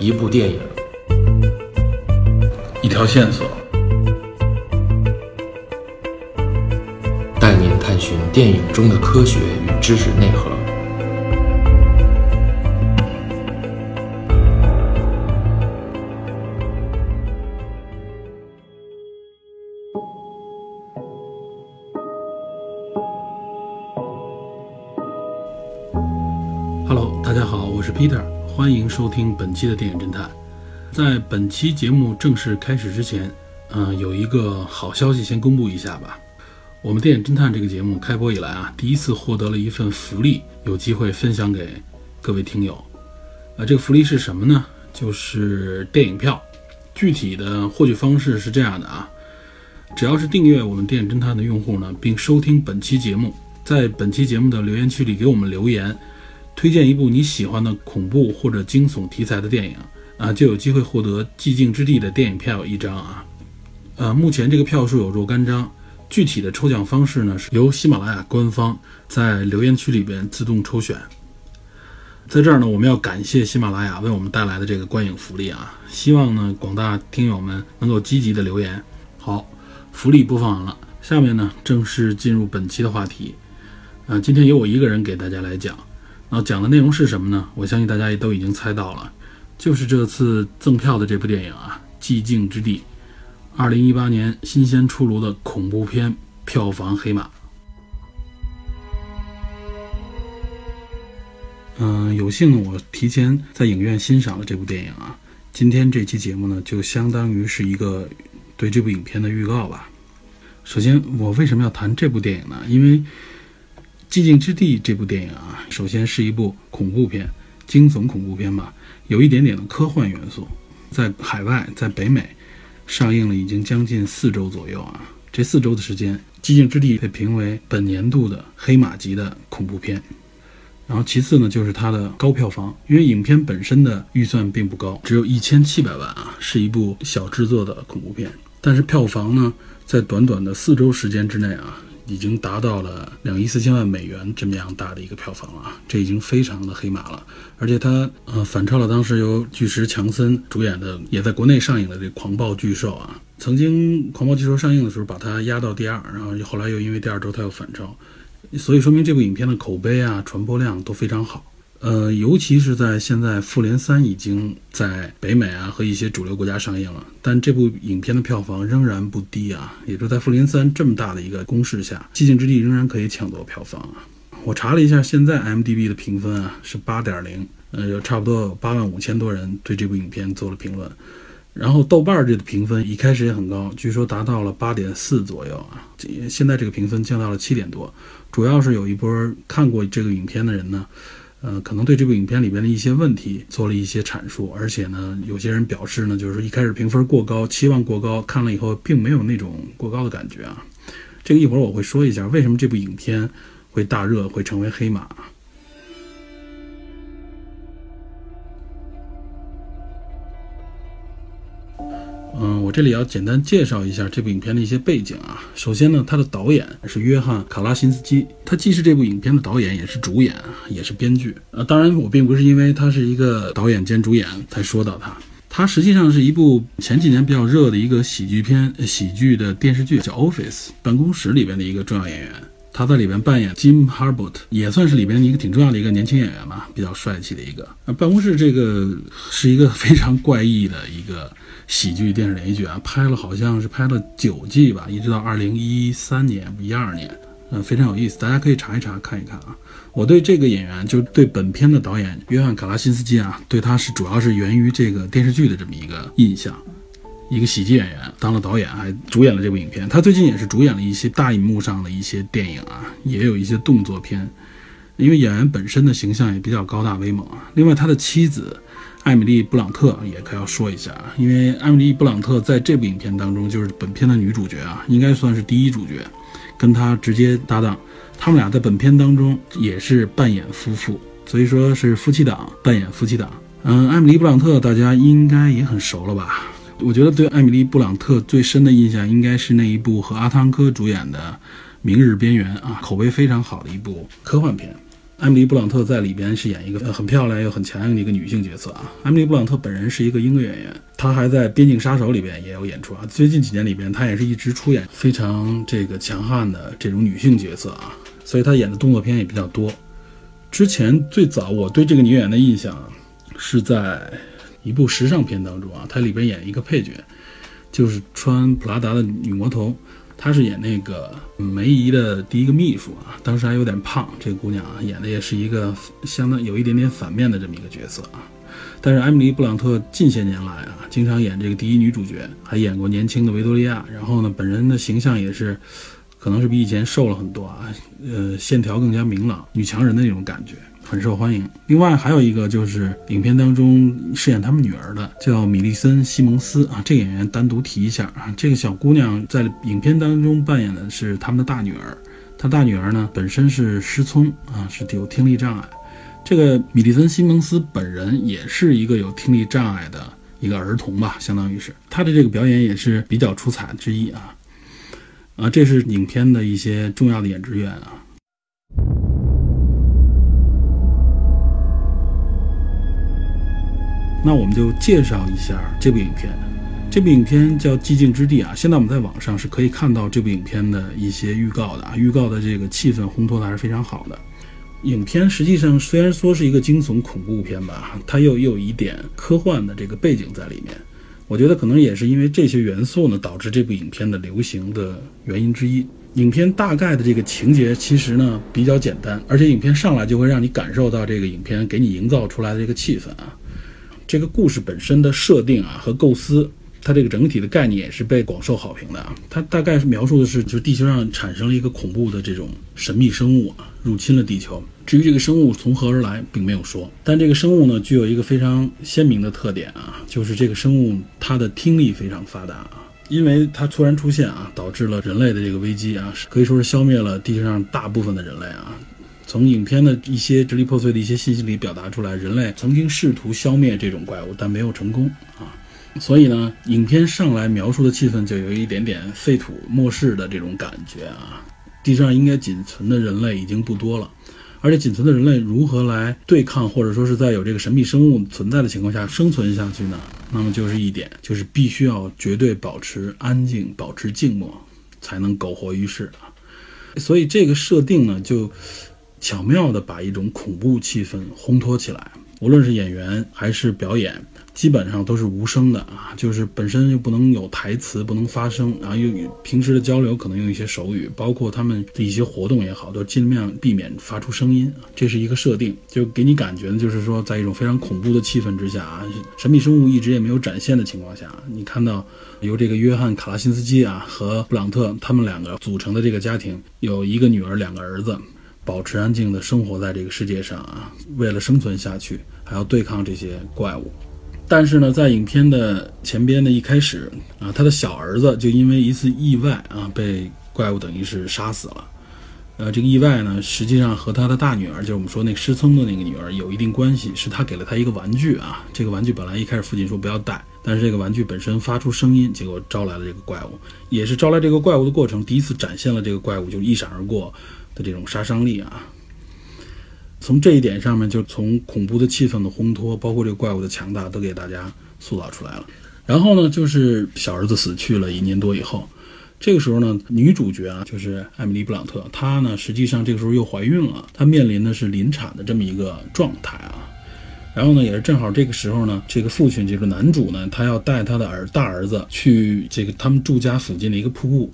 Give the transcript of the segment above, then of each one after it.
一部电影，一条线索，带您探寻电影中的科学与知识内核。收听本期的电影侦探。在本期节目正式开始之前，嗯、有一个好消息先公布一下吧。我们电影侦探这个节目开播以来啊，第一次获得了一份福利，有机会分享给各位听友。呃，这个福利是什么呢？就是电影票。具体的获取方式是这样的啊，只要是订阅我们电影侦探的用户呢，并收听本期节目，在本期节目的留言区里给我们留言，推荐一部你喜欢的恐怖或者惊悚题材的电影啊，就有机会获得《寂静之地》的电影票一张啊。呃，目前这个票数有若干张，具体的抽奖方式呢是由喜马拉雅官方在留言区里边自动抽选。在这儿呢，我们要感谢喜马拉雅为我们带来的这个观影福利啊！希望呢广大听友们能够积极的留言。好，福利播放完了，下面呢正式进入本期的话题。呃，今天由我一个人给大家来讲。那讲的内容是什么呢？我相信大家也都已经猜到了，就是这次赠票的这部电影啊，《寂静之地》，二零一八年新鲜出炉的恐怖片票房黑马。嗯，有幸呢，我提前在影院欣赏了这部电影啊。今天这期节目呢，就相当于是一个对这部影片的预告吧。首先，我为什么要谈这部电影呢？因为《寂静之地》这部电影啊，首先是一部恐怖片，惊悚恐怖片吧，有一点点的科幻元素。在海外，在北美上映了已经将近四周左右啊。这四周的时间，《寂静之地》被评为本年度的黑马级的恐怖片。然后其次呢，就是它的高票房，因为影片本身的预算并不高，只有一千七百万啊，是一部小制作的恐怖片。但是票房呢，在短短的四周时间之内啊，已经达到了两亿四千万美元这么样大的一个票房了啊，这已经非常的黑马了。而且它呃反超了当时由巨石强森主演的，也在国内上映的这《狂暴巨兽》啊。曾经《狂暴巨兽》上映的时候，把它压到第二，然后后来又因为第二周它又反超。所以说明这部影片的口碑啊、传播量都非常好。呃，尤其是在现在《复联三》已经在北美啊和一些主流国家上映了，但这部影片的票房仍然不低啊。也就在《复联三》这么大的一个攻势下，《寂静之地》仍然可以抢夺票房啊。我查了一下，现在 M D B 的评分啊是八点零，呃，有差不多有八万五千多人对这部影片做了评论。然后豆瓣这个评分一开始也很高，据说达到了八点四左右啊，现在这个评分降到了七点多。主要是有一波看过这个影片的人呢，呃，可能对这部影片里边的一些问题做了一些阐述，而且呢，有些人表示呢，就是一开始评分过高，期望过高，看了以后并没有那种过高的感觉啊。这个一会儿我会说一下为什么这部影片会大热，会成为黑马。嗯，我这里要简单介绍一下这部影片的一些背景啊。首先呢，他的导演是约翰·卡拉辛斯基，他既是这部影片的导演，也是主演，也是编剧。呃，当然，我并不是因为他是一个导演兼主演才说到他。他实际上是一部前几年比较热的一个喜剧片、喜剧的电视剧，叫《Office》办公室里边的一个重要演员。他在里边扮演 Jim Harbert，也算是里边一个挺重要的一个年轻演员吧，比较帅气的一个。呃，办公室这个是一个非常怪异的一个喜剧电视连续剧啊，拍了好像是拍了九季吧，一直到二零一三年、一二年，嗯，非常有意思，大家可以查一查看一看啊。我对这个演员，就对本片的导演约翰·卡拉辛斯基啊，对他是主要是源于这个电视剧的这么一个印象。一个喜剧演员当了导演，还主演了这部影片。他最近也是主演了一些大荧幕上的一些电影啊，也有一些动作片。因为演员本身的形象也比较高大威猛啊。另外，他的妻子艾米丽·布朗特也可要说一下，因为艾米丽·布朗特在这部影片当中就是本片的女主角啊，应该算是第一主角，跟她直接搭档。他们俩在本片当中也是扮演夫妇，所以说是夫妻档扮演夫妻档。嗯，艾米丽·布朗特大家应该也很熟了吧？我觉得对艾米丽·布朗特最深的印象应该是那一部和阿汤哥主演的《明日边缘》啊，口碑非常好的一部科幻片。艾米丽·布朗特在里边是演一个很漂亮又很强硬的一个女性角色啊。艾米丽·布朗特本人是一个英国演员，她还在《边境杀手》里边也有演出啊。最近几年里边，她也是一直出演非常这个强悍的这种女性角色啊，所以她演的动作片也比较多。之前最早我对这个女演员的印象是在一部时尚片当中啊，她里边演一个配角，就是穿普拉达的女魔头。她是演那个梅姨的第一个秘书啊，当时还有点胖。这个姑娘啊，演的也是一个相当有一点点反面的这么一个角色啊。但是艾米丽·布朗特近些年来啊，经常演这个第一女主角，还演过年轻的维多利亚。然后呢，本人的形象也是，可能是比以前瘦了很多啊，呃，线条更加明朗，女强人的那种感觉。很受欢迎。另外还有一个就是影片当中饰演他们女儿的，叫米利森·西蒙斯啊。这个演员单独提一下啊，这个小姑娘在影片当中扮演的是他们的大女儿。她大女儿呢本身是失聪啊，是有听力障碍。这个米利森·西蒙斯本人也是一个有听力障碍的一个儿童吧，相当于是她的这个表演也是比较出彩之一啊。啊，这是影片的一些重要的演职员啊。那我们就介绍一下这部影片。这部影片叫《寂静之地》啊，现在我们在网上是可以看到这部影片的一些预告的啊。预告的这个气氛烘托的还是非常好的。影片实际上虽然说是一个惊悚恐怖片吧，它又又有一点科幻的这个背景在里面。我觉得可能也是因为这些元素呢，导致这部影片的流行的原因之一。影片大概的这个情节其实呢比较简单，而且影片上来就会让你感受到这个影片给你营造出来的这个气氛啊。这个故事本身的设定啊和构思，它这个整体的概念也是被广受好评的啊。它大概描述的是，就是地球上产生了一个恐怖的这种神秘生物啊，入侵了地球。至于这个生物从何而来，并没有说。但这个生物呢，具有一个非常鲜明的特点啊，就是这个生物它的听力非常发达啊，因为它突然出现啊，导致了人类的这个危机啊，可以说是消灭了地球上大部分的人类啊。从影片的一些支离破碎的一些信息里表达出来，人类曾经试图消灭这种怪物，但没有成功啊。所以呢，影片上来描述的气氛就有一点点废土末世的这种感觉啊。地上应该仅存的人类已经不多了，而且仅存的人类如何来对抗，或者说是在有这个神秘生物存在的情况下生存下去呢？那么就是一点，就是必须要绝对保持安静，保持静默，才能苟活于世啊。所以这个设定呢，就。巧妙地把一种恐怖气氛烘托起来，无论是演员还是表演，基本上都是无声的啊，就是本身又不能有台词，不能发声，然后又平时的交流可能用一些手语，包括他们的一些活动也好，都尽量避免发出声音这是一个设定，就给你感觉呢，就是说在一种非常恐怖的气氛之下啊，神秘生物一直也没有展现的情况下，你看到由这个约翰卡拉辛斯基啊和布朗特他们两个组成的这个家庭，有一个女儿，两个儿子。保持安静的生活在这个世界上啊，为了生存下去，还要对抗这些怪物。但是呢，在影片的前边的一开始啊，他的小儿子就因为一次意外啊，被怪物等于是杀死了。呃，这个意外呢，实际上和他的大女儿，就是我们说那个失聪的那个女儿有一定关系，是他给了他一个玩具啊。这个玩具本来一开始父亲说不要带，但是这个玩具本身发出声音，结果招来了这个怪物，也是招来这个怪物的过程，第一次展现了这个怪物就一闪而过。的这种杀伤力啊，从这一点上面，就从恐怖的气氛的烘托，包括这个怪物的强大，都给大家塑造出来了。然后呢，就是小儿子死去了一年多以后，这个时候呢，女主角啊，就是艾米丽·布朗特，她呢，实际上这个时候又怀孕了，她面临的是临产的这么一个状态啊。然后呢，也是正好这个时候呢，这个父亲，这个男主呢，他要带他的儿大儿子去这个他们住家附近的一个瀑布。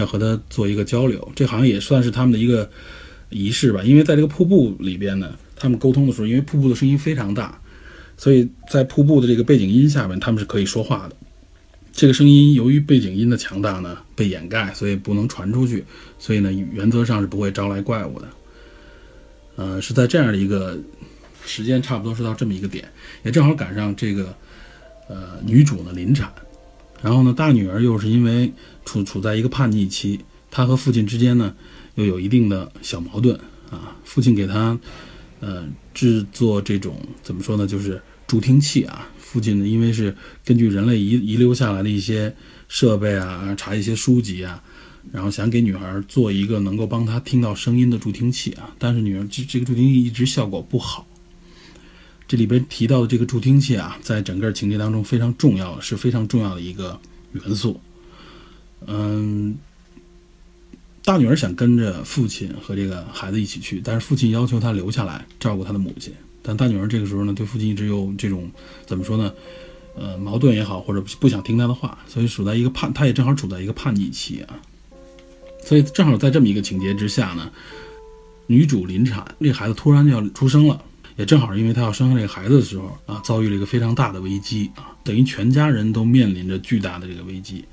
要和他做一个交流，这好像也算是他们的一个仪式吧。因为在这个瀑布里边呢，他们沟通的时候，因为瀑布的声音非常大，所以在瀑布的这个背景音下面，他们是可以说话的。这个声音由于背景音的强大呢，被掩盖，所以不能传出去。所以呢，原则上是不会招来怪物的。呃，是在这样的一个时间，差不多是到这么一个点，也正好赶上这个呃女主呢临产。然后呢，大女儿又是因为处处在一个叛逆期，他和父亲之间呢又有一定的小矛盾啊。父亲给他呃制作这种怎么说呢，就是助听器啊。父亲呢，因为是根据人类遗遗留下来的一些设备啊，查一些书籍啊，然后想给女孩做一个能够帮她听到声音的助听器啊，但是女儿这这个助听器一直效果不好。这里边提到的这个助听器啊，在整个情节当中非常重要，是非常重要的一个元素。嗯，大女儿想跟着父亲和这个孩子一起去，但是父亲要求她留下来照顾她的母亲。但大女儿这个时候呢，对父亲一直有这种怎么说呢？呃，矛盾也好，或者不想听他的话，所以处在一个叛，他也正好处在一个叛逆期啊。所以正好在这么一个情节之下呢，女主临产，这孩子突然就要出生了，也正好因为她要生下这个孩子的时候啊，遭遇了一个非常大的危机啊，等于全家人都面临着巨大的这个危机，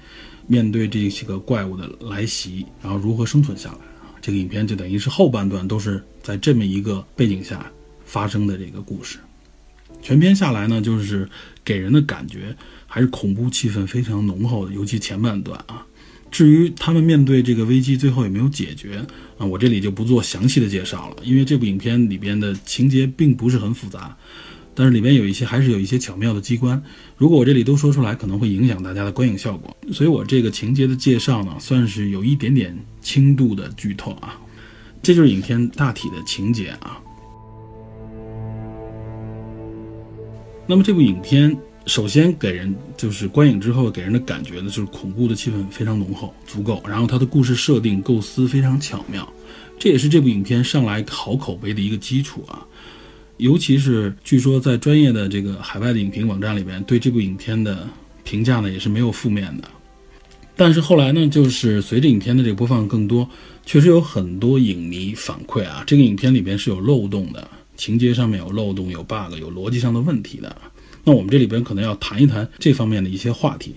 面对这些个怪物的来袭，然后如何生存下来啊？这个影片就等于是后半段都是在这么一个背景下发生的这个故事。全篇下来呢，就是给人的感觉还是恐怖气氛非常浓厚的，尤其前半段啊。至于他们面对这个危机最后有没有解决啊，我这里就不做详细的介绍了，因为这部影片里边的情节并不是很复杂，但是里面有一些还是有一些巧妙的机关。如果我这里都说出来，可能会影响大家的观影效果，所以我这个情节的介绍呢，算是有一点点轻度的剧透啊。这就是影片大体的情节啊。那么这部影片首先给人就是观影之后给人的感觉呢，就是恐怖的气氛非常浓厚，足够。然后它的故事设定构思非常巧妙，这也是这部影片上来好口碑的一个基础啊。尤其是据说在专业的这个海外的影评网站里边，对这部影片的评价呢也是没有负面的。但是后来呢，就是随着影片的这个播放更多，确实有很多影迷反馈啊，这个影片里边是有漏洞的。情节上面有漏洞、有 bug、有逻辑上的问题的，那我们这里边可能要谈一谈这方面的一些话题。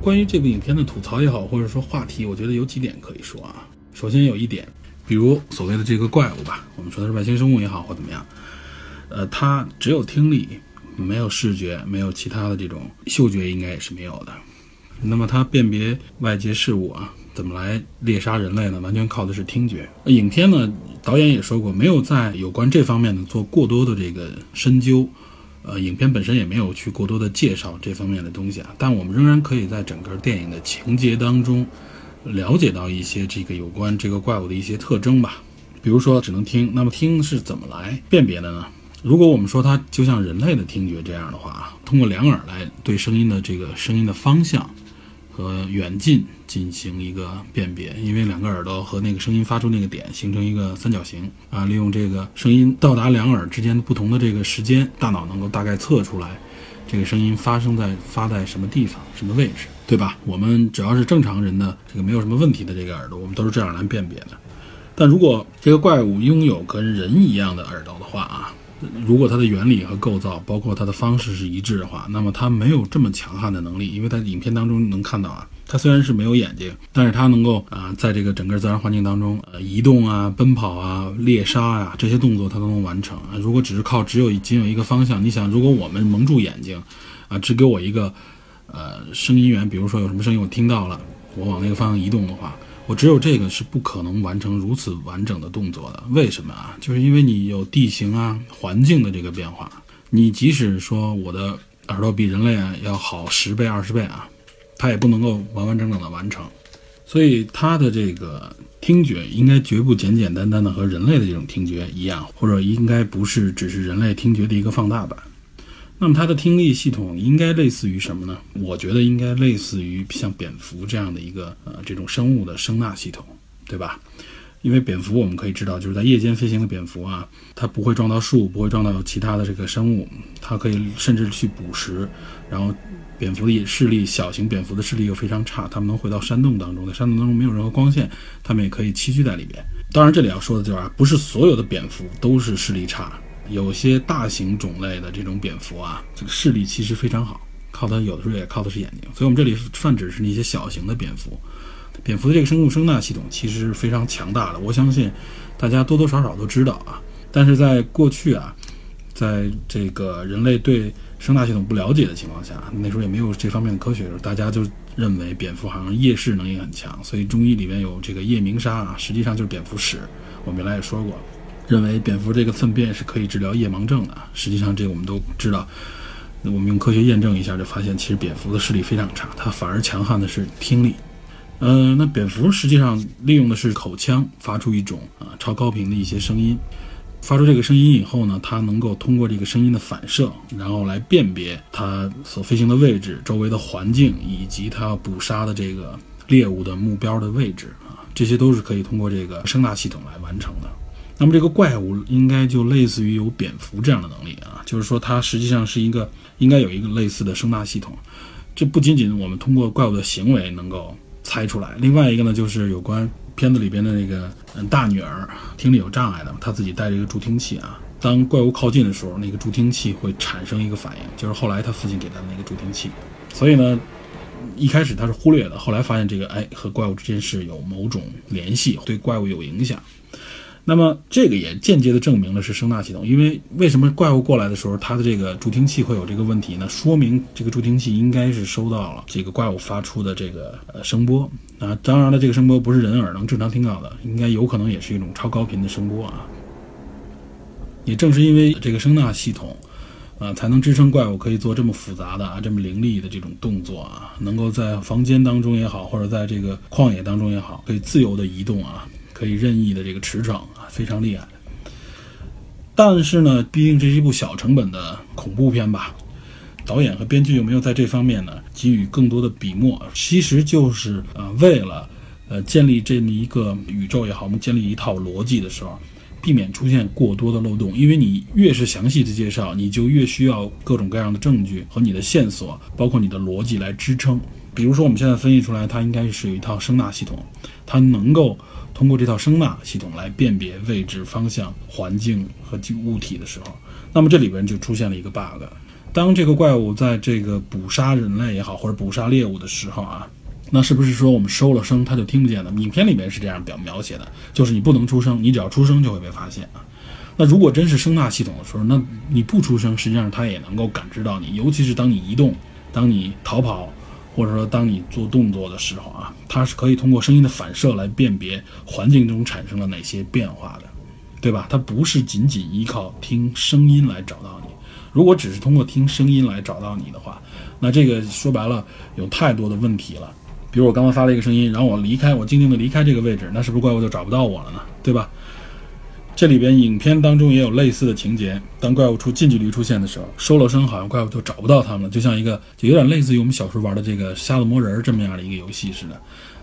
关于这部影片的吐槽也好，或者说话题，我觉得有几点可以说啊。首先有一点，比如所谓的这个怪物吧，我们说的是外星生物也好或怎么样，呃，它只有听力，没有视觉，没有其他的这种嗅觉，应该也是没有的。那么它辨别外界事物啊。怎么来猎杀人类呢？完全靠的是听觉。影片呢，导演也说过，没有在有关这方面呢做过多的这个深究。呃，影片本身也没有去过多的介绍这方面的东西啊。但我们仍然可以在整个电影的情节当中了解到一些这个有关这个怪物的一些特征吧。比如说，只能听，那么听是怎么来辨别的呢？如果我们说它就像人类的听觉这样的话，通过两耳来对声音的这个声音的方向。和远近进行一个辨别，因为两个耳朵和那个声音发出那个点形成一个三角形啊，利用这个声音到达两耳之间不同的这个时间，大脑能够大概测出来这个声音发生在发在什么地方、什么位置，对吧？我们只要是正常人的这个没有什么问题的这个耳朵，我们都是这样来辨别的。但如果这个怪物拥有跟人一样的耳朵的话啊。如果它的原理和构造，包括它的方式是一致的话，那么它没有这么强悍的能力。因为在影片当中能看到啊，它虽然是没有眼睛，但是它能够啊，在这个整个自然环境当中，呃，移动啊、奔跑啊、猎杀呀这些动作它都能完成啊。如果只是靠只有仅有一个方向，你想，如果我们蒙住眼睛，啊，只给我一个呃声音源，比如说有什么声音我听到了，我往那个方向移动的话。我只有这个是不可能完成如此完整的动作的，为什么啊？就是因为你有地形啊、环境的这个变化。你即使说我的耳朵比人类啊要好十倍、二十倍啊，它也不能够完完整整的完成。所以它的这个听觉应该绝不简简单单的和人类的这种听觉一样，或者应该不是只是人类听觉的一个放大版。那么它的听力系统应该类似于什么呢？我觉得应该类似于像蝙蝠这样的一个呃这种生物的声纳系统，对吧？因为蝙蝠我们可以知道，就是在夜间飞行的蝙蝠啊，它不会撞到树，不会撞到其他的这个生物，它可以甚至去捕食。然后蝙蝠的视力，小型蝙蝠的视力又非常差，它们能回到山洞当中，在山洞当中没有任何光线，它们也可以栖居在里边。当然，这里要说的就是啊，不是所有的蝙蝠都是视力差。有些大型种类的这种蝙蝠啊，这个视力其实非常好，靠它有的时候也靠的是眼睛。所以，我们这里泛指是那些小型的蝙蝠。蝙蝠的这个声物声纳系统其实是非常强大的，我相信大家多多少少都知道啊。但是在过去啊，在这个人类对声纳系统不了解的情况下，那时候也没有这方面的科学，大家就认为蝙蝠好像夜视能力很强，所以中医里面有这个夜鸣杀啊，实际上就是蝙蝠屎。我们原来也说过。认为蝙蝠这个粪便是可以治疗夜盲症的，实际上这个我们都知道，我们用科学验证一下，就发现其实蝙蝠的视力非常差，它反而强悍的是听力。呃，那蝙蝠实际上利用的是口腔发出一种啊超高频的一些声音，发出这个声音以后呢，它能够通过这个声音的反射，然后来辨别它所飞行的位置、周围的环境以及它要捕杀的这个猎物的目标的位置啊，这些都是可以通过这个声纳系统来完成的。那么这个怪物应该就类似于有蝙蝠这样的能力啊，就是说它实际上是一个应该有一个类似的声纳系统。这不仅仅我们通过怪物的行为能够。猜出来。另外一个呢，就是有关片子里边的那个嗯大女儿听力有障碍的，她自己带着一个助听器啊。当怪物靠近的时候，那个助听器会产生一个反应，就是后来他父亲给他的那个助听器。所以呢，一开始他是忽略的，后来发现这个哎和怪物之间是有某种联系，对怪物有影响。那么这个也间接的证明了是声纳系统，因为为什么怪物过来的时候，它的这个助听器会有这个问题呢？说明这个助听器应该是收到了这个怪物发出的这个呃声波啊。当然了，这个声波不是人耳能正常听到的，应该有可能也是一种超高频的声波啊。也正是因为这个声纳系统啊，才能支撑怪物可以做这么复杂的啊、这么凌厉的这种动作啊，能够在房间当中也好，或者在这个旷野当中也好，可以自由的移动啊。可以任意的这个驰骋啊，非常厉害。但是呢，毕竟这是一部小成本的恐怖片吧，导演和编剧有没有在这方面呢给予更多的笔墨？其实就是呃，为了呃建立这么一个宇宙也好，我们建立一套逻辑的时候，避免出现过多的漏洞。因为你越是详细的介绍，你就越需要各种各样的证据和你的线索，包括你的逻辑来支撑。比如说，我们现在分析出来，它应该是有一套声纳系统，它能够。通过这套声纳系统来辨别位置、方向、环境和物体的时候，那么这里边就出现了一个 bug。当这个怪物在这个捕杀人类也好，或者捕杀猎物的时候啊，那是不是说我们收了声，它就听不见呢？影片里面是这样表描写的，就是你不能出声，你只要出声就会被发现啊。那如果真是声纳系统的时候，那你不出声，实际上它也能够感知到你，尤其是当你移动、当你逃跑。或者说，当你做动作的时候啊，它是可以通过声音的反射来辨别环境中产生了哪些变化的，对吧？它不是仅仅依靠听声音来找到你。如果只是通过听声音来找到你的话，那这个说白了有太多的问题了。比如我刚刚发了一个声音，然后我离开，我静静的离开这个位置，那是不是怪物就找不到我了呢？对吧？这里边影片当中也有类似的情节，当怪物出近距离出现的时候，收了声，好像怪物就找不到他们了，就像一个就有点类似于我们小时候玩的这个瞎子摸人这么样的一个游戏似的，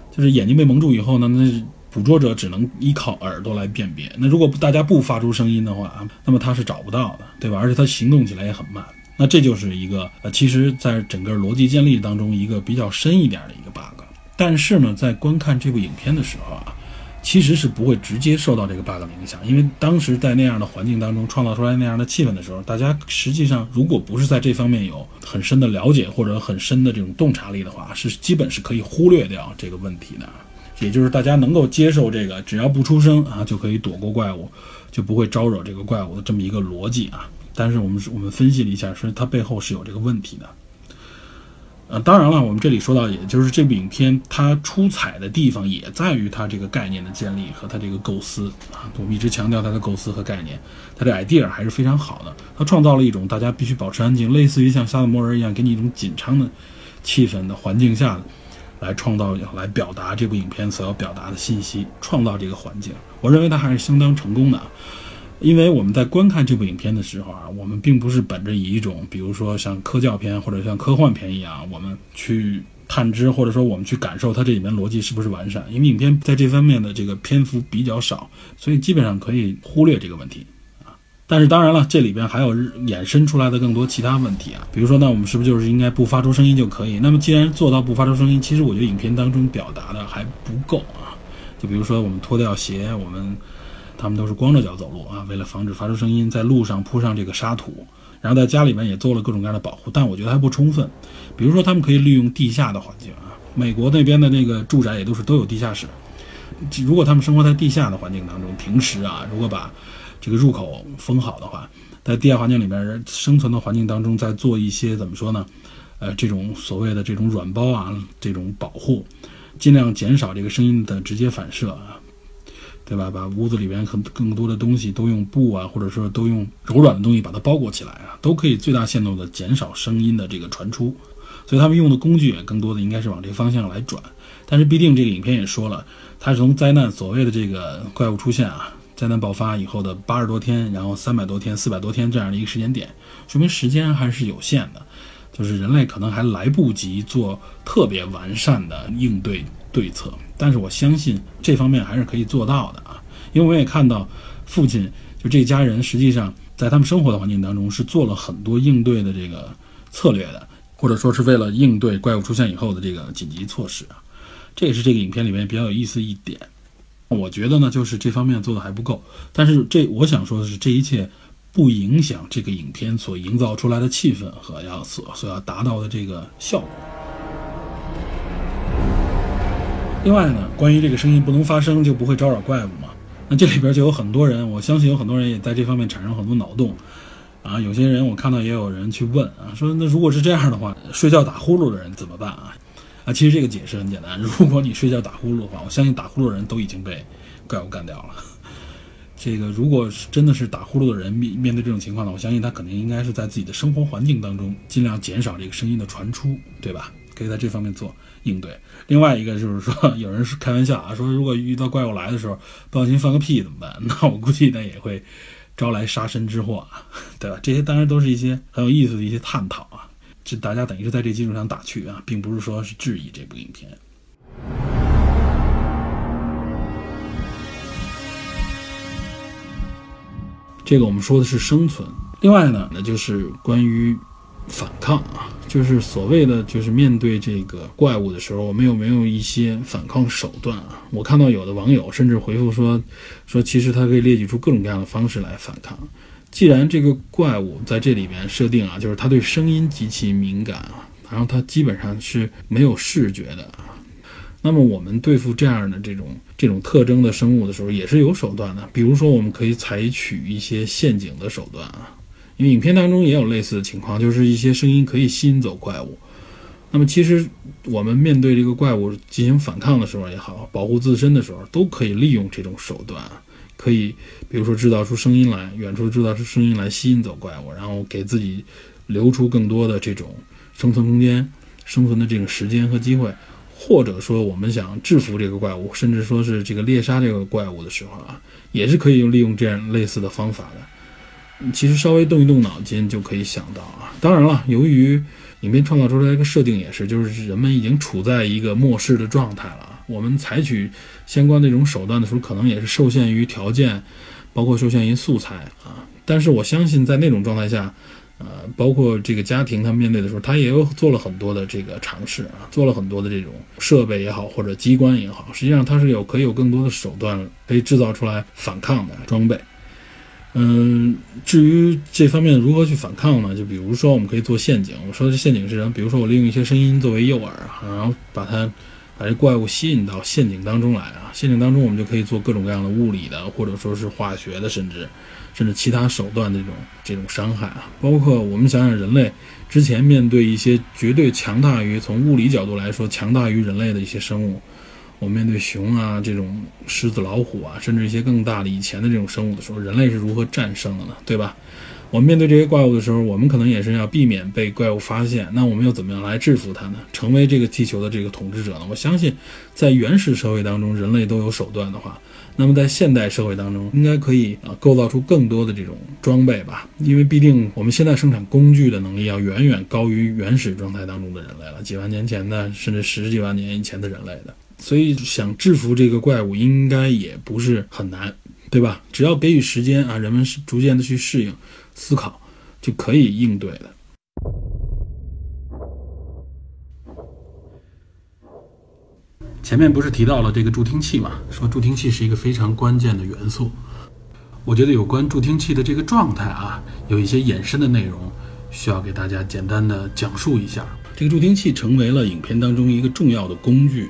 就是眼睛被蒙住以后呢，那捕捉者只能依靠耳朵来辨别。那如果大家不发出声音的话，那么他是找不到的，对吧？而且他行动起来也很慢。那这就是一个呃，其实在整个逻辑建立当中一个比较深一点的一个 bug。但是呢，在观看这部影片的时候啊。其实是不会直接受到这个 bug 的影响，因为当时在那样的环境当中创造出来那样的气氛的时候，大家实际上如果不是在这方面有很深的了解或者很深的这种洞察力的话，是基本是可以忽略掉这个问题的。也就是大家能够接受这个，只要不出声啊，就可以躲过怪物，就不会招惹这个怪物的这么一个逻辑啊。但是我们我们分析了一下，说它背后是有这个问题的。呃，当然了，我们这里说到，也就是这部影片它出彩的地方，也在于它这个概念的建立和它这个构思啊。我们一直强调它的构思和概念，它的 idea 还是非常好的。它创造了一种大家必须保持安静，类似于像《杀死魔人》一样，给你一种紧张的气氛的环境下，来创造、来表达这部影片所要表达的信息，创造这个环境。我认为它还是相当成功的。因为我们在观看这部影片的时候啊，我们并不是本着以一种比如说像科教片或者像科幻片一样，我们去探知或者说我们去感受它这里面逻辑是不是完善。因为影片在这方面的这个篇幅比较少，所以基本上可以忽略这个问题啊。但是当然了，这里边还有衍生出来的更多其他问题啊，比如说那我们是不是就是应该不发出声音就可以？那么既然做到不发出声音，其实我觉得影片当中表达的还不够啊。就比如说我们脱掉鞋，我们。他们都是光着脚走路啊，为了防止发出声音，在路上铺上这个沙土，然后在家里面也做了各种各样的保护，但我觉得还不充分。比如说，他们可以利用地下的环境啊，美国那边的那个住宅也都是都有地下室。如果他们生活在地下的环境当中，平时啊，如果把这个入口封好的话，在地下环境里面生存的环境当中，再做一些怎么说呢？呃，这种所谓的这种软包啊，这种保护，尽量减少这个声音的直接反射啊。对吧？把屋子里边很更多的东西都用布啊，或者说都用柔软的东西把它包裹起来啊，都可以最大限度的减少声音的这个传出。所以他们用的工具也更多的应该是往这个方向来转。但是必定这个影片也说了，它是从灾难所谓的这个怪物出现啊，灾难爆发以后的八十多天，然后三百多天、四百多天这样的一个时间点，说明时间还是有限的，就是人类可能还来不及做特别完善的应对对策。但是我相信这方面还是可以做到的啊，因为我也看到父亲就这家人实际上在他们生活的环境当中是做了很多应对的这个策略的，或者说是为了应对怪物出现以后的这个紧急措施啊。这也是这个影片里面比较有意思一点，我觉得呢，就是这方面做的还不够。但是这我想说的是，这一切不影响这个影片所营造出来的气氛和要所所要达到的这个效果。另外呢，关于这个声音不能发声就不会招惹怪物嘛，那这里边就有很多人，我相信有很多人也在这方面产生很多脑洞啊。有些人我看到也有人去问啊，说那如果是这样的话，睡觉打呼噜的人怎么办啊？啊，其实这个解释很简单。如果你睡觉打呼噜的话，我相信打呼噜的人都已经被怪物干掉了。这个如果是真的是打呼噜的人面面对这种情况呢，我相信他肯定应该是在自己的生活环境当中尽量减少这个声音的传出，对吧？可以在这方面做应对。另外一个就是说，有人是开玩笑啊，说如果遇到怪物来的时候不小心放个屁怎么办？那我估计那也会招来杀身之祸啊，对吧？这些当然都是一些很有意思的一些探讨啊。这大家等于是在这基础上打趣啊，并不是说是质疑这部影片。这个我们说的是生存，另外呢，那就是关于反抗啊，就是所谓的就是面对这个怪物的时候，我们有没有一些反抗手段啊？我看到有的网友甚至回复说，说其实他可以列举出各种各样的方式来反抗。既然这个怪物在这里边设定啊，就是它对声音极其敏感啊，然后它基本上是没有视觉的啊，那么我们对付这样的这种这种特征的生物的时候，也是有手段的。比如说，我们可以采取一些陷阱的手段啊，因为影片当中也有类似的情况，就是一些声音可以吸引走怪物。那么其实我们面对这个怪物进行反抗的时候也好，保护自身的时候，都可以利用这种手段。可以，比如说制造出声音来，远处制造出声音来吸引走怪物，然后给自己留出更多的这种生存空间、生存的这种时间和机会，或者说我们想制服这个怪物，甚至说是这个猎杀这个怪物的时候啊，也是可以用利用这样类似的方法的。其实稍微动一动脑筋就可以想到啊。当然了，由于影片创造出来一个设定也是，就是人们已经处在一个末世的状态了。我们采取相关的这种手段的时候，可能也是受限于条件，包括受限于素材啊。但是我相信，在那种状态下，呃，包括这个家庭他面对的时候，他也有做了很多的这个尝试啊，做了很多的这种设备也好，或者机关也好，实际上它是有可以有更多的手段可以制造出来反抗的装备。嗯，至于这方面如何去反抗呢？就比如说，我们可以做陷阱。我说的陷阱是什么？比如说，我利用一些声音作为诱饵，然后把它。把这怪物吸引到陷阱当中来啊！陷阱当中，我们就可以做各种各样的物理的，或者说是化学的，甚至甚至其他手段的这种这种伤害啊。包括我们想想，人类之前面对一些绝对强大于从物理角度来说强大于人类的一些生物，我们面对熊啊这种狮子、老虎啊，甚至一些更大的以前的这种生物的时候，人类是如何战胜的呢？对吧？我们面对这些怪物的时候，我们可能也是要避免被怪物发现。那我们又怎么样来制服它呢？成为这个地球的这个统治者呢？我相信，在原始社会当中，人类都有手段的话，那么在现代社会当中，应该可以啊构造出更多的这种装备吧。因为毕竟我们现在生产工具的能力要远远高于原始状态当中的人类了，几万年前的，甚至十几万年以前的人类的。所以想制服这个怪物，应该也不是很难，对吧？只要给予时间啊，人们是逐渐的去适应。思考就可以应对的。前面不是提到了这个助听器嘛？说助听器是一个非常关键的元素。我觉得有关助听器的这个状态啊，有一些衍生的内容需要给大家简单的讲述一下。这个助听器成为了影片当中一个重要的工具。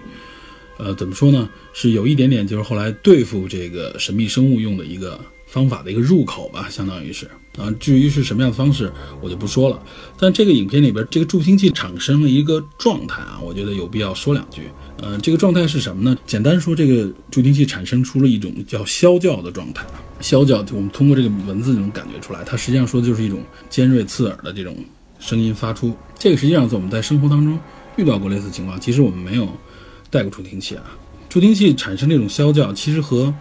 呃，怎么说呢？是有一点点就是后来对付这个神秘生物用的一个方法的一个入口吧，相当于是啊。至于是什么样的方式，我就不说了。但这个影片里边，这个助听器产生了一个状态啊，我觉得有必要说两句。呃，这个状态是什么呢？简单说，这个助听器产生出了一种叫啸叫的状态。啸叫，我们通过这个文字就能感觉出来，它实际上说的就是一种尖锐刺耳的这种声音发出。这个实际上在我们在生活当中遇到过类似情况，其实我们没有带个助听器啊，助听器产生这种啸叫，其实和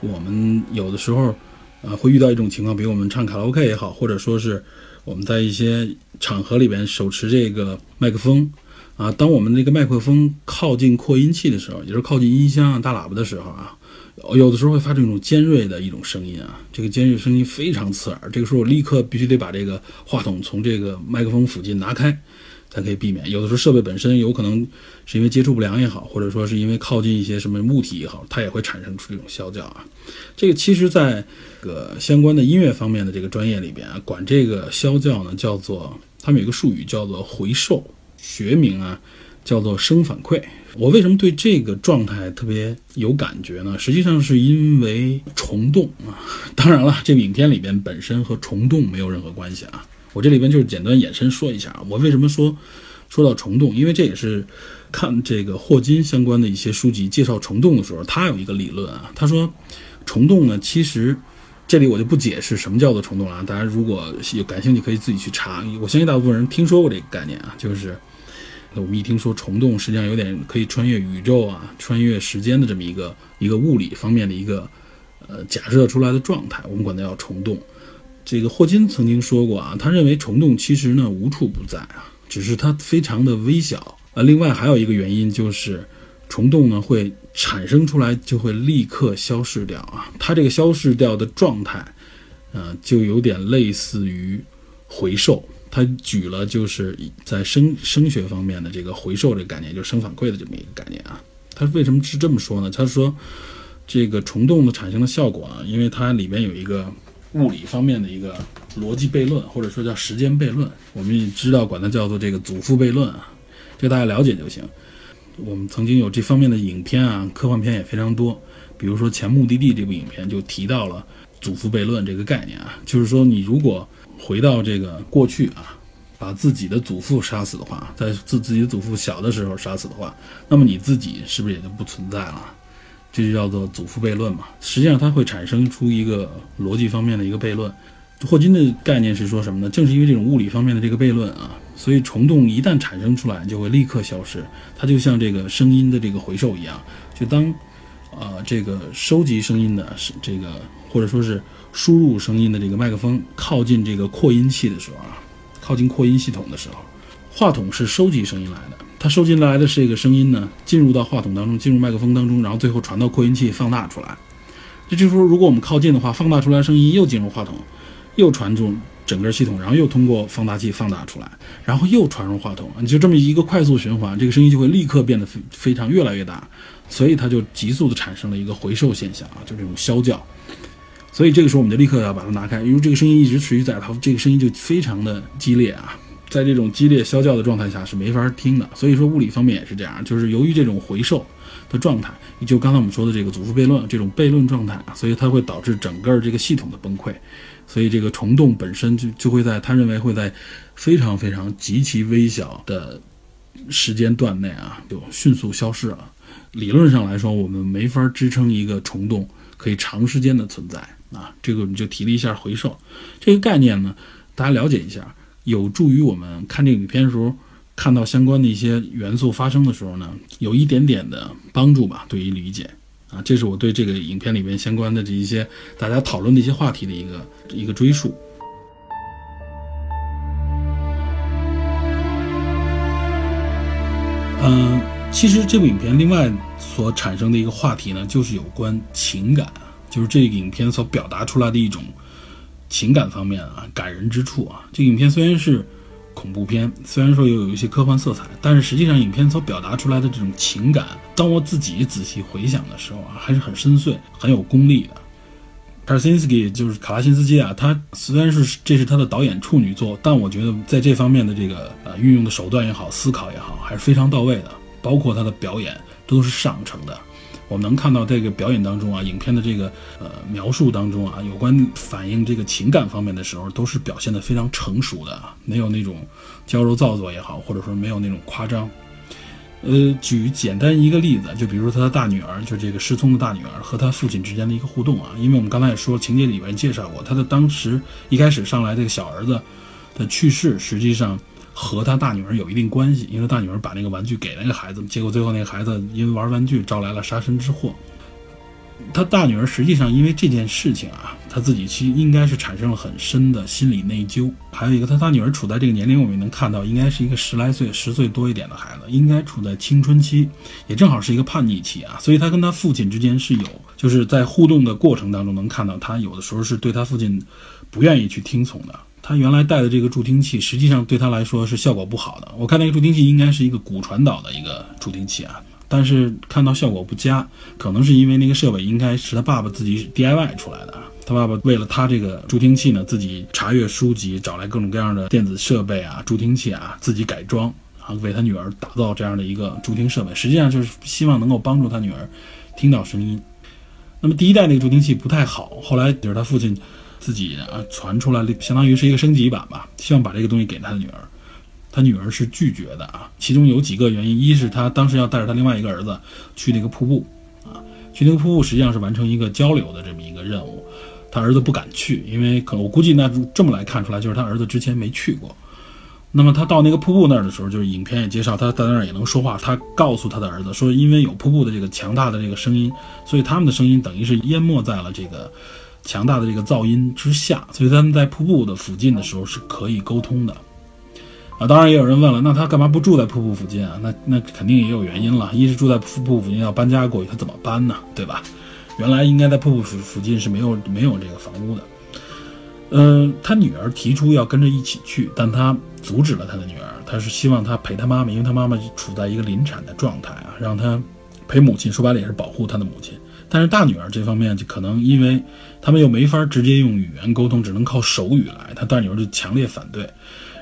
我们有的时候，呃，会遇到一种情况，比如我们唱卡拉 OK 也好，或者说是我们在一些场合里边手持这个麦克风。啊，当我们这个麦克风靠近扩音器的时候，也就是靠近音箱啊、大喇叭的时候啊，有的时候会发出一种尖锐的一种声音啊，这个尖锐声音非常刺耳。这个时候我立刻必须得把这个话筒从这个麦克风附近拿开，才可以避免。有的时候设备本身有可能是因为接触不良也好，或者说是因为靠近一些什么物体也好，它也会产生出这种啸叫啊。这个其实在这个相关的音乐方面的这个专业里边啊，管这个啸叫呢叫做，他们有一个术语叫做回授。学名啊，叫做声反馈。我为什么对这个状态特别有感觉呢？实际上是因为虫洞啊。当然了，这个影片里边本身和虫洞没有任何关系啊。我这里边就是简单延伸说一下啊。我为什么说说到虫洞？因为这也是看这个霍金相关的一些书籍介绍虫洞的时候，他有一个理论啊。他说，虫洞呢，其实这里我就不解释什么叫做虫洞了啊。大家如果有感兴趣，可以自己去查。我相信大部分人听说过这个概念啊，就是。我们一听说虫洞，实际上有点可以穿越宇宙啊、穿越时间的这么一个一个物理方面的一个呃假设出来的状态，我们管它叫虫洞。这个霍金曾经说过啊，他认为虫洞其实呢无处不在啊，只是它非常的微小啊。另外还有一个原因就是虫洞呢会产生出来就会立刻消失掉啊，它这个消失掉的状态，呃，就有点类似于回授。他举了就是在声声学方面的这个回授这个概念，就是声反馈的这么一个概念啊。他为什么是这么说呢？他说，这个虫洞的产生的效果啊，因为它里面有一个物理方面的一个逻辑悖论，或者说叫时间悖论。我们也知道管它叫做这个祖父悖论啊，这个大家了解就行。我们曾经有这方面的影片啊，科幻片也非常多。比如说《前目的地》这部影片就提到了祖父悖论这个概念啊，就是说你如果回到这个过去啊，把自己的祖父杀死的话，在自自己的祖父小的时候杀死的话，那么你自己是不是也就不存在了？这就叫做祖父悖论嘛。实际上它会产生出一个逻辑方面的一个悖论。霍金的概念是说什么呢？正是因为这种物理方面的这个悖论啊，所以虫洞一旦产生出来就会立刻消失。它就像这个声音的这个回收一样，就当啊这个收集声音的是这个或者说是。输入声音的这个麦克风靠近这个扩音器的时候啊，靠近扩音系统的时候，话筒是收集声音来的。它收进来的这个声音呢，进入到话筒当中，进入麦克风当中，然后最后传到扩音器放大出来。这就是说，如果我们靠近的话，放大出来声音又进入话筒，又传入整个系统，然后又通过放大器放大出来，然后又传入话筒，你就这么一个快速循环，这个声音就会立刻变得非非常越来越大，所以它就急速的产生了一个回授现象啊，就这种啸叫。所以这个时候我们就立刻要把它拿开，因为这个声音一直持续在，它这个声音就非常的激烈啊，在这种激烈啸叫的状态下是没法听的。所以说物理方面也是这样，就是由于这种回授的状态，就刚才我们说的这个祖父悖论这种悖论状态，所以它会导致整个这个系统的崩溃。所以这个虫洞本身就就会在他认为会在非常非常极其微小的时间段内啊，就迅速消失了。理论上来说，我们没法支撑一个虫洞可以长时间的存在。啊，这个我们就提了一下回授这个概念呢，大家了解一下，有助于我们看这个影片的时候，看到相关的一些元素发生的时候呢，有一点点的帮助吧，对于理解啊，这是我对这个影片里面相关的这一些大家讨论的一些话题的一个一个追溯。嗯，其实这部影片另外所产生的一个话题呢，就是有关情感。就是这个影片所表达出来的一种情感方面啊，感人之处啊。这个影片虽然是恐怖片，虽然说又有一些科幻色彩，但是实际上影片所表达出来的这种情感，当我自己仔细回想的时候啊，还是很深邃、很有功力的。卡辛斯基就是卡拉辛斯基啊，他虽然是这是他的导演处女作，但我觉得在这方面的这个呃运用的手段也好，思考也好，还是非常到位的。包括他的表演这都是上乘的。我们能看到这个表演当中啊，影片的这个呃描述当中啊，有关反映这个情感方面的时候，都是表现得非常成熟的，没有那种娇柔造作也好，或者说没有那种夸张。呃，举简单一个例子，就比如说他的大女儿，就这个失聪的大女儿和他父亲之间的一个互动啊。因为我们刚才也说，情节里边介绍过，他的当时一开始上来这个小儿子的去世，实际上和他大女儿有一定关系，因为大女儿把那个玩具给了那个孩子，结果最后那个孩子因为玩玩具招来了杀身之祸。他大女儿实际上因为这件事情啊，他自己其实应该是产生了很深的心理内疚。还有一个，他大女儿处在这个年龄，我们能看到，应该是一个十来岁、十岁多一点的孩子，应该处在青春期，也正好是一个叛逆期啊。所以，他跟他父亲之间是有，就是在互动的过程当中，能看到他有的时候是对他父亲不愿意去听从的。他原来带的这个助听器，实际上对他来说是效果不好的。我看那个助听器应该是一个骨传导的一个助听器啊。但是看到效果不佳，可能是因为那个设备应该是他爸爸自己 DIY 出来的。他爸爸为了他这个助听器呢，自己查阅书籍，找来各种各样的电子设备啊、助听器啊，自己改装，然后为他女儿打造这样的一个助听设备。实际上就是希望能够帮助他女儿听到声音。那么第一代那个助听器不太好，后来就是他父亲自己啊传出来了，相当于是一个升级版吧，希望把这个东西给他的女儿。他女儿是拒绝的啊，其中有几个原因，一是他当时要带着他另外一个儿子去那个瀑布，啊，去那个瀑布实际上是完成一个交流的这么一个任务，他儿子不敢去，因为可我估计那这么来看出来，就是他儿子之前没去过。那么他到那个瀑布那儿的时候，就是影片也介绍他在那儿也能说话，他告诉他的儿子说，因为有瀑布的这个强大的这个声音，所以他们的声音等于是淹没在了这个强大的这个噪音之下，所以他们在瀑布的附近的时候是可以沟通的。啊，当然也有人问了，那他干嘛不住在瀑布附近啊？那那肯定也有原因了。一是住在瀑布附近要搬家过去，他怎么搬呢？对吧？原来应该在瀑布附附近是没有没有这个房屋的。嗯，他女儿提出要跟着一起去，但他阻止了他的女儿。他是希望他陪他妈妈，因为他妈妈处在一个临产的状态啊，让他陪母亲。说白了也是保护他的母亲。但是大女儿这方面就可能因为他们又没法直接用语言沟通，只能靠手语来，他大女儿就强烈反对。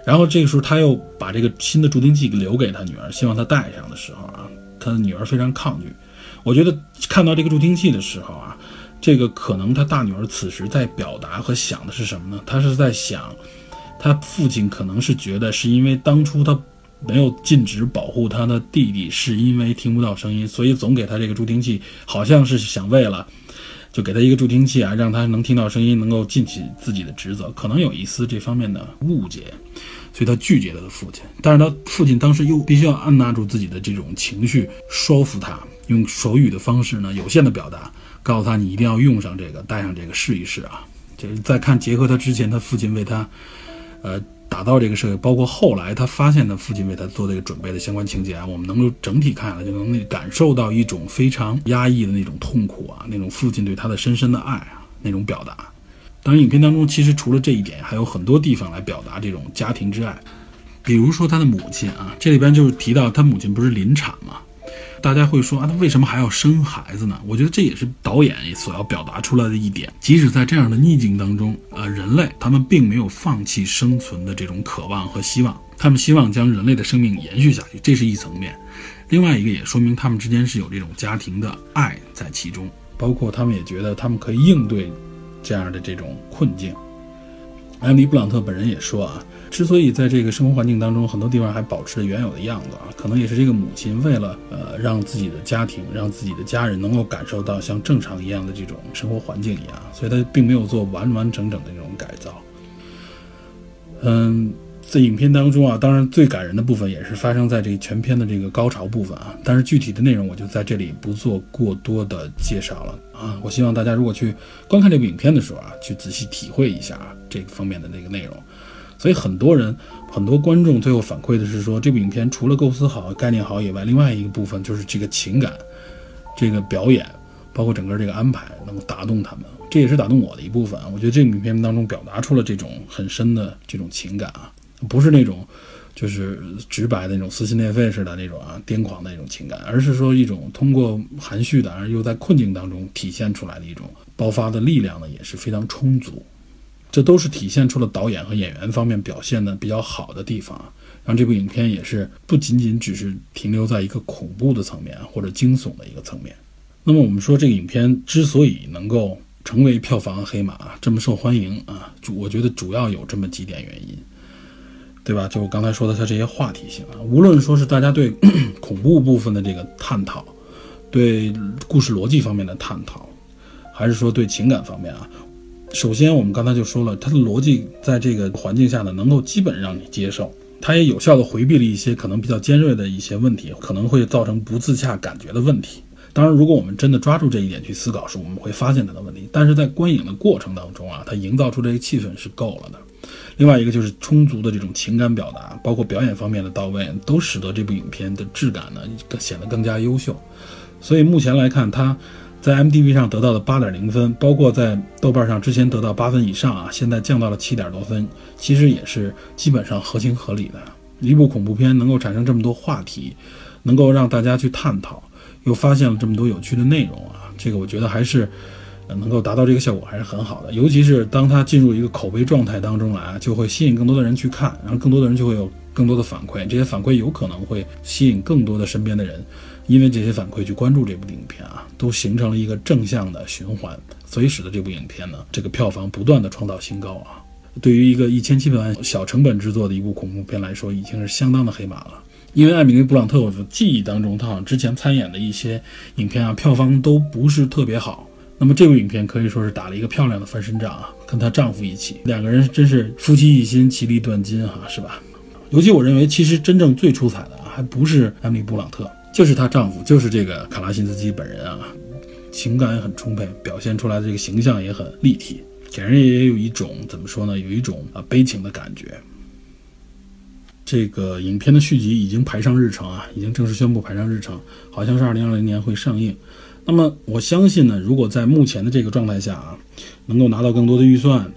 然后这个时候，他又把这个新的助听器留给他女儿，希望她戴上的时候啊，他的女儿非常抗拒。我觉得看到这个助听器的时候啊，这个可能他大女儿此时在表达和想的是什么呢？他是在想，他父亲可能是觉得是因为当初他没有禁止保护他的弟弟，是因为听不到声音，所以总给他这个助听器，好像是想为了。就给他一个助听器啊，让他能听到声音，能够尽起自己的职责。可能有一丝这方面的误解，所以他拒绝了他父亲。但是他父亲当时又必须要按捺住自己的这种情绪，说服他用手语的方式呢，有限的表达，告诉他你一定要用上这个，带上这个试一试啊。就是再看结合他之前他父亲为他，呃。打造这个设备，包括后来他发现他父亲为他做这个准备的相关情节啊，我们能够整体看下来就能感受到一种非常压抑的那种痛苦啊，那种父亲对他的深深的爱啊，那种表达。当然，影片当中其实除了这一点，还有很多地方来表达这种家庭之爱，比如说他的母亲啊，这里边就是提到他母亲不是临产吗？大家会说啊，他为什么还要生孩子呢？我觉得这也是导演所要表达出来的一点。即使在这样的逆境当中，呃，人类他们并没有放弃生存的这种渴望和希望，他们希望将人类的生命延续下去，这是一层面。另外一个也说明他们之间是有这种家庭的爱在其中，包括他们也觉得他们可以应对这样的这种困境。安迪·布朗特本人也说啊。之所以在这个生活环境当中，很多地方还保持着原有的样子啊，可能也是这个母亲为了呃让自己的家庭、让自己的家人能够感受到像正常一样的这种生活环境一样，所以他并没有做完完整整的这种改造。嗯，在影片当中啊，当然最感人的部分也是发生在这个全片的这个高潮部分啊，但是具体的内容我就在这里不做过多的介绍了啊。我希望大家如果去观看这部影片的时候啊，去仔细体会一下这个方面的那个内容。所以很多人、很多观众最后反馈的是说，这部影片除了构思好、概念好以外，另外一个部分就是这个情感、这个表演，包括整个这个安排，能够打动他们。这也是打动我的一部分啊。我觉得这个影片当中表达出了这种很深的这种情感啊，不是那种就是直白的那种撕心裂肺似的那种啊癫狂的那种情感，而是说一种通过含蓄的而又在困境当中体现出来的一种爆发的力量呢，也是非常充足。这都是体现出了导演和演员方面表现的比较好的地方啊，让这部影片也是不仅仅只是停留在一个恐怖的层面或者惊悚的一个层面。那么我们说这个影片之所以能够成为票房黑马，这么受欢迎啊，主我觉得主要有这么几点原因，对吧？就我刚才说的，它这些话题性啊，无论说是大家对 恐怖部分的这个探讨，对故事逻辑方面的探讨，还是说对情感方面啊，首先我们刚才就说了，它的逻辑在这个环境下呢，能够基本让你接受，它也有效的回避了一些可能比较尖锐的一些问题，可能会造成不自洽感觉的问题。当然，如果我们真的抓住这一点去思考时，我们会发现它的问题。但是在观影的过程当中啊，它营造出这个气氛是够了的。另外一个就是充足的这种情感表达，包括表演方面的到位，都使得这部影片的质感呢显得更加优秀。所以目前来看，它在 m d b 上得到的八点零分，包括在豆瓣上之前得到八分以上啊，现在降到了七点多分，其实也是基本上合情合理的。一部恐怖片能够产生这么多话题，能够让大家去探讨。又发现了这么多有趣的内容啊，这个我觉得还是能够达到这个效果还是很好的。尤其是当它进入一个口碑状态当中来，就会吸引更多的人去看，然后更多的人就会有更多的反馈，这些反馈有可能会吸引更多的身边的人，因为这些反馈去关注这部影片啊，都形成了一个正向的循环，所以使得这部影片呢，这个票房不断的创造新高啊。对于一个一千七百万小成本制作的一部恐怖片来说，已经是相当的黑马了。因为艾米丽·布朗特，我的记忆当中，她好像之前参演的一些影片啊，票房都不是特别好。那么这部影片可以说是打了一个漂亮的翻身仗啊，跟她丈夫一起，两个人真是夫妻一心，其利断金哈，是吧？尤其我认为，其实真正最出彩的，还不是艾米·布朗特，就是她丈夫，就是这个卡拉辛斯基本人啊，情感也很充沛，表现出来的这个形象也很立体，给人也有一种怎么说呢？有一种啊悲情的感觉。这个影片的续集已经排上日程啊，已经正式宣布排上日程，好像是二零二零年会上映。那么我相信呢，如果在目前的这个状态下啊，能够拿到更多的预算，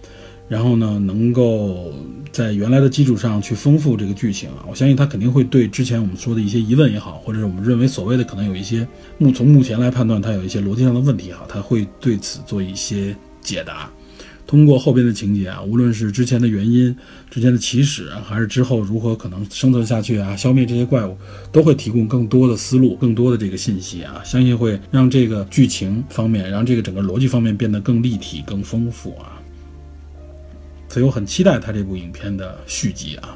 然后呢，能够在原来的基础上去丰富这个剧情啊，我相信他肯定会对之前我们说的一些疑问也好，或者是我们认为所谓的可能有一些目从目前来判断它有一些逻辑上的问题哈，他会对此做一些解答。通过后边的情节啊，无论是之前的原因、之前的起始，还是之后如何可能生存下去啊、消灭这些怪物，都会提供更多的思路、更多的这个信息啊，相信会让这个剧情方面、让这个整个逻辑方面变得更立体、更丰富啊。所以我很期待他这部影片的续集啊。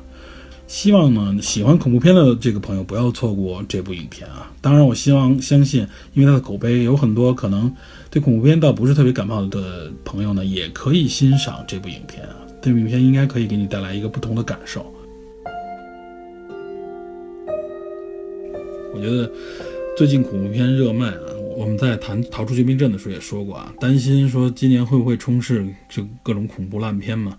希望呢，喜欢恐怖片的这个朋友不要错过这部影片啊！当然，我希望相信，因为它的口碑有很多可能对恐怖片倒不是特别感冒的朋友呢，也可以欣赏这部影片啊！这部影片应该可以给你带来一个不同的感受。我觉得最近恐怖片热卖啊，我们在谈《逃出绝命镇》的时候也说过啊，担心说今年会不会充斥这各种恐怖烂片嘛？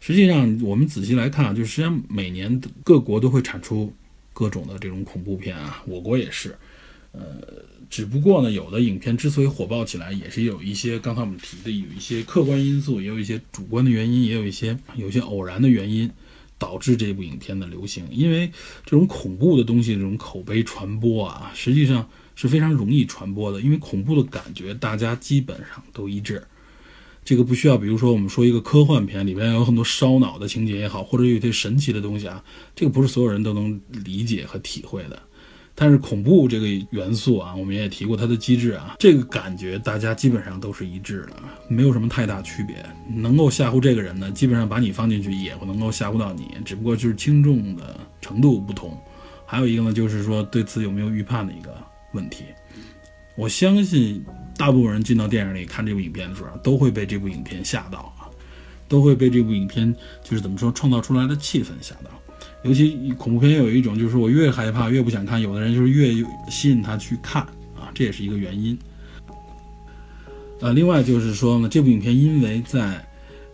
实际上，我们仔细来看啊，就实际上每年各国都会产出各种的这种恐怖片啊，我国也是。呃，只不过呢，有的影片之所以火爆起来，也是有一些刚才我们提的有一些客观因素，也有一些主观的原因，也有一些有些偶然的原因导致这部影片的流行。因为这种恐怖的东西，这种口碑传播啊，实际上是非常容易传播的，因为恐怖的感觉大家基本上都一致。这个不需要，比如说我们说一个科幻片里边有很多烧脑的情节也好，或者有些神奇的东西啊，这个不是所有人都能理解和体会的。但是恐怖这个元素啊，我们也提过它的机制啊，这个感觉大家基本上都是一致的，没有什么太大区别。能够吓唬这个人呢，基本上把你放进去也不能够吓唬到你，只不过就是轻重的程度不同。还有一个呢，就是说对此有没有预判的一个问题。我相信。大部分人进到电影里看这部影片的时候，都会被这部影片吓到啊，都会被这部影片就是怎么说创造出来的气氛吓到。尤其恐怖片有一种，就是我越害怕越不想看，有的人就是越吸引他去看啊，这也是一个原因。呃，另外就是说呢，这部影片因为在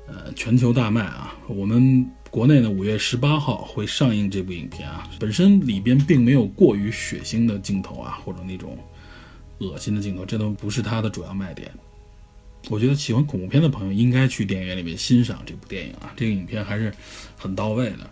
呃全球大卖啊，我们国内呢五月十八号会上映这部影片啊，本身里边并没有过于血腥的镜头啊，或者那种。恶心的镜头，这都不是它的主要卖点。我觉得喜欢恐怖片的朋友应该去电影院里面欣赏这部电影啊，这个影片还是很到位的。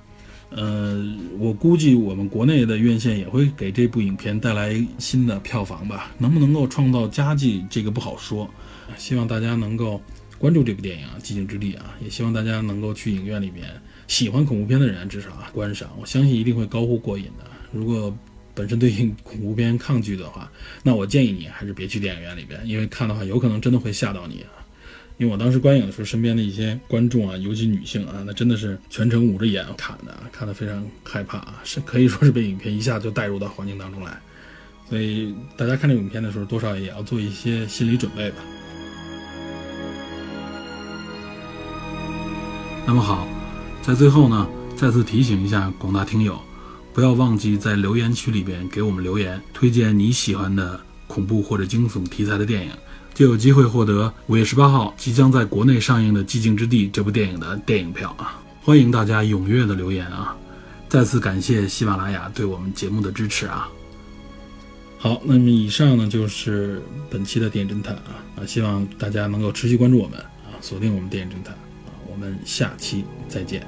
呃，我估计我们国内的院线也会给这部影片带来新的票房吧，能不能够创造佳绩，这个不好说。希望大家能够关注这部电影啊，《寂静之地》啊，也希望大家能够去影院里面喜欢恐怖片的人至少啊观赏，我相信一定会高呼过瘾的。如果本身对恐怖片抗拒的话，那我建议你还是别去电影院里边，因为看的话有可能真的会吓到你啊。因为我当时观影的时候，身边的一些观众啊，尤其女性啊，那真的是全程捂着眼看的，看得非常害怕啊，是可以说是被影片一下就带入到环境当中来。所以大家看这影片的时候，多少也要做一些心理准备吧。那么好，在最后呢，再次提醒一下广大听友，不要忘记在留言区里边给我们留言，推荐你喜欢的恐怖或者惊悚题材的电影。就有机会获得五月十八号即将在国内上映的《寂静之地》这部电影的电影票啊！欢迎大家踊跃的留言啊！再次感谢喜马拉雅对我们节目的支持啊！好，那么以上呢就是本期的电影侦探啊啊！希望大家能够持续关注我们啊，锁定我们电影侦探啊！我们下期再见。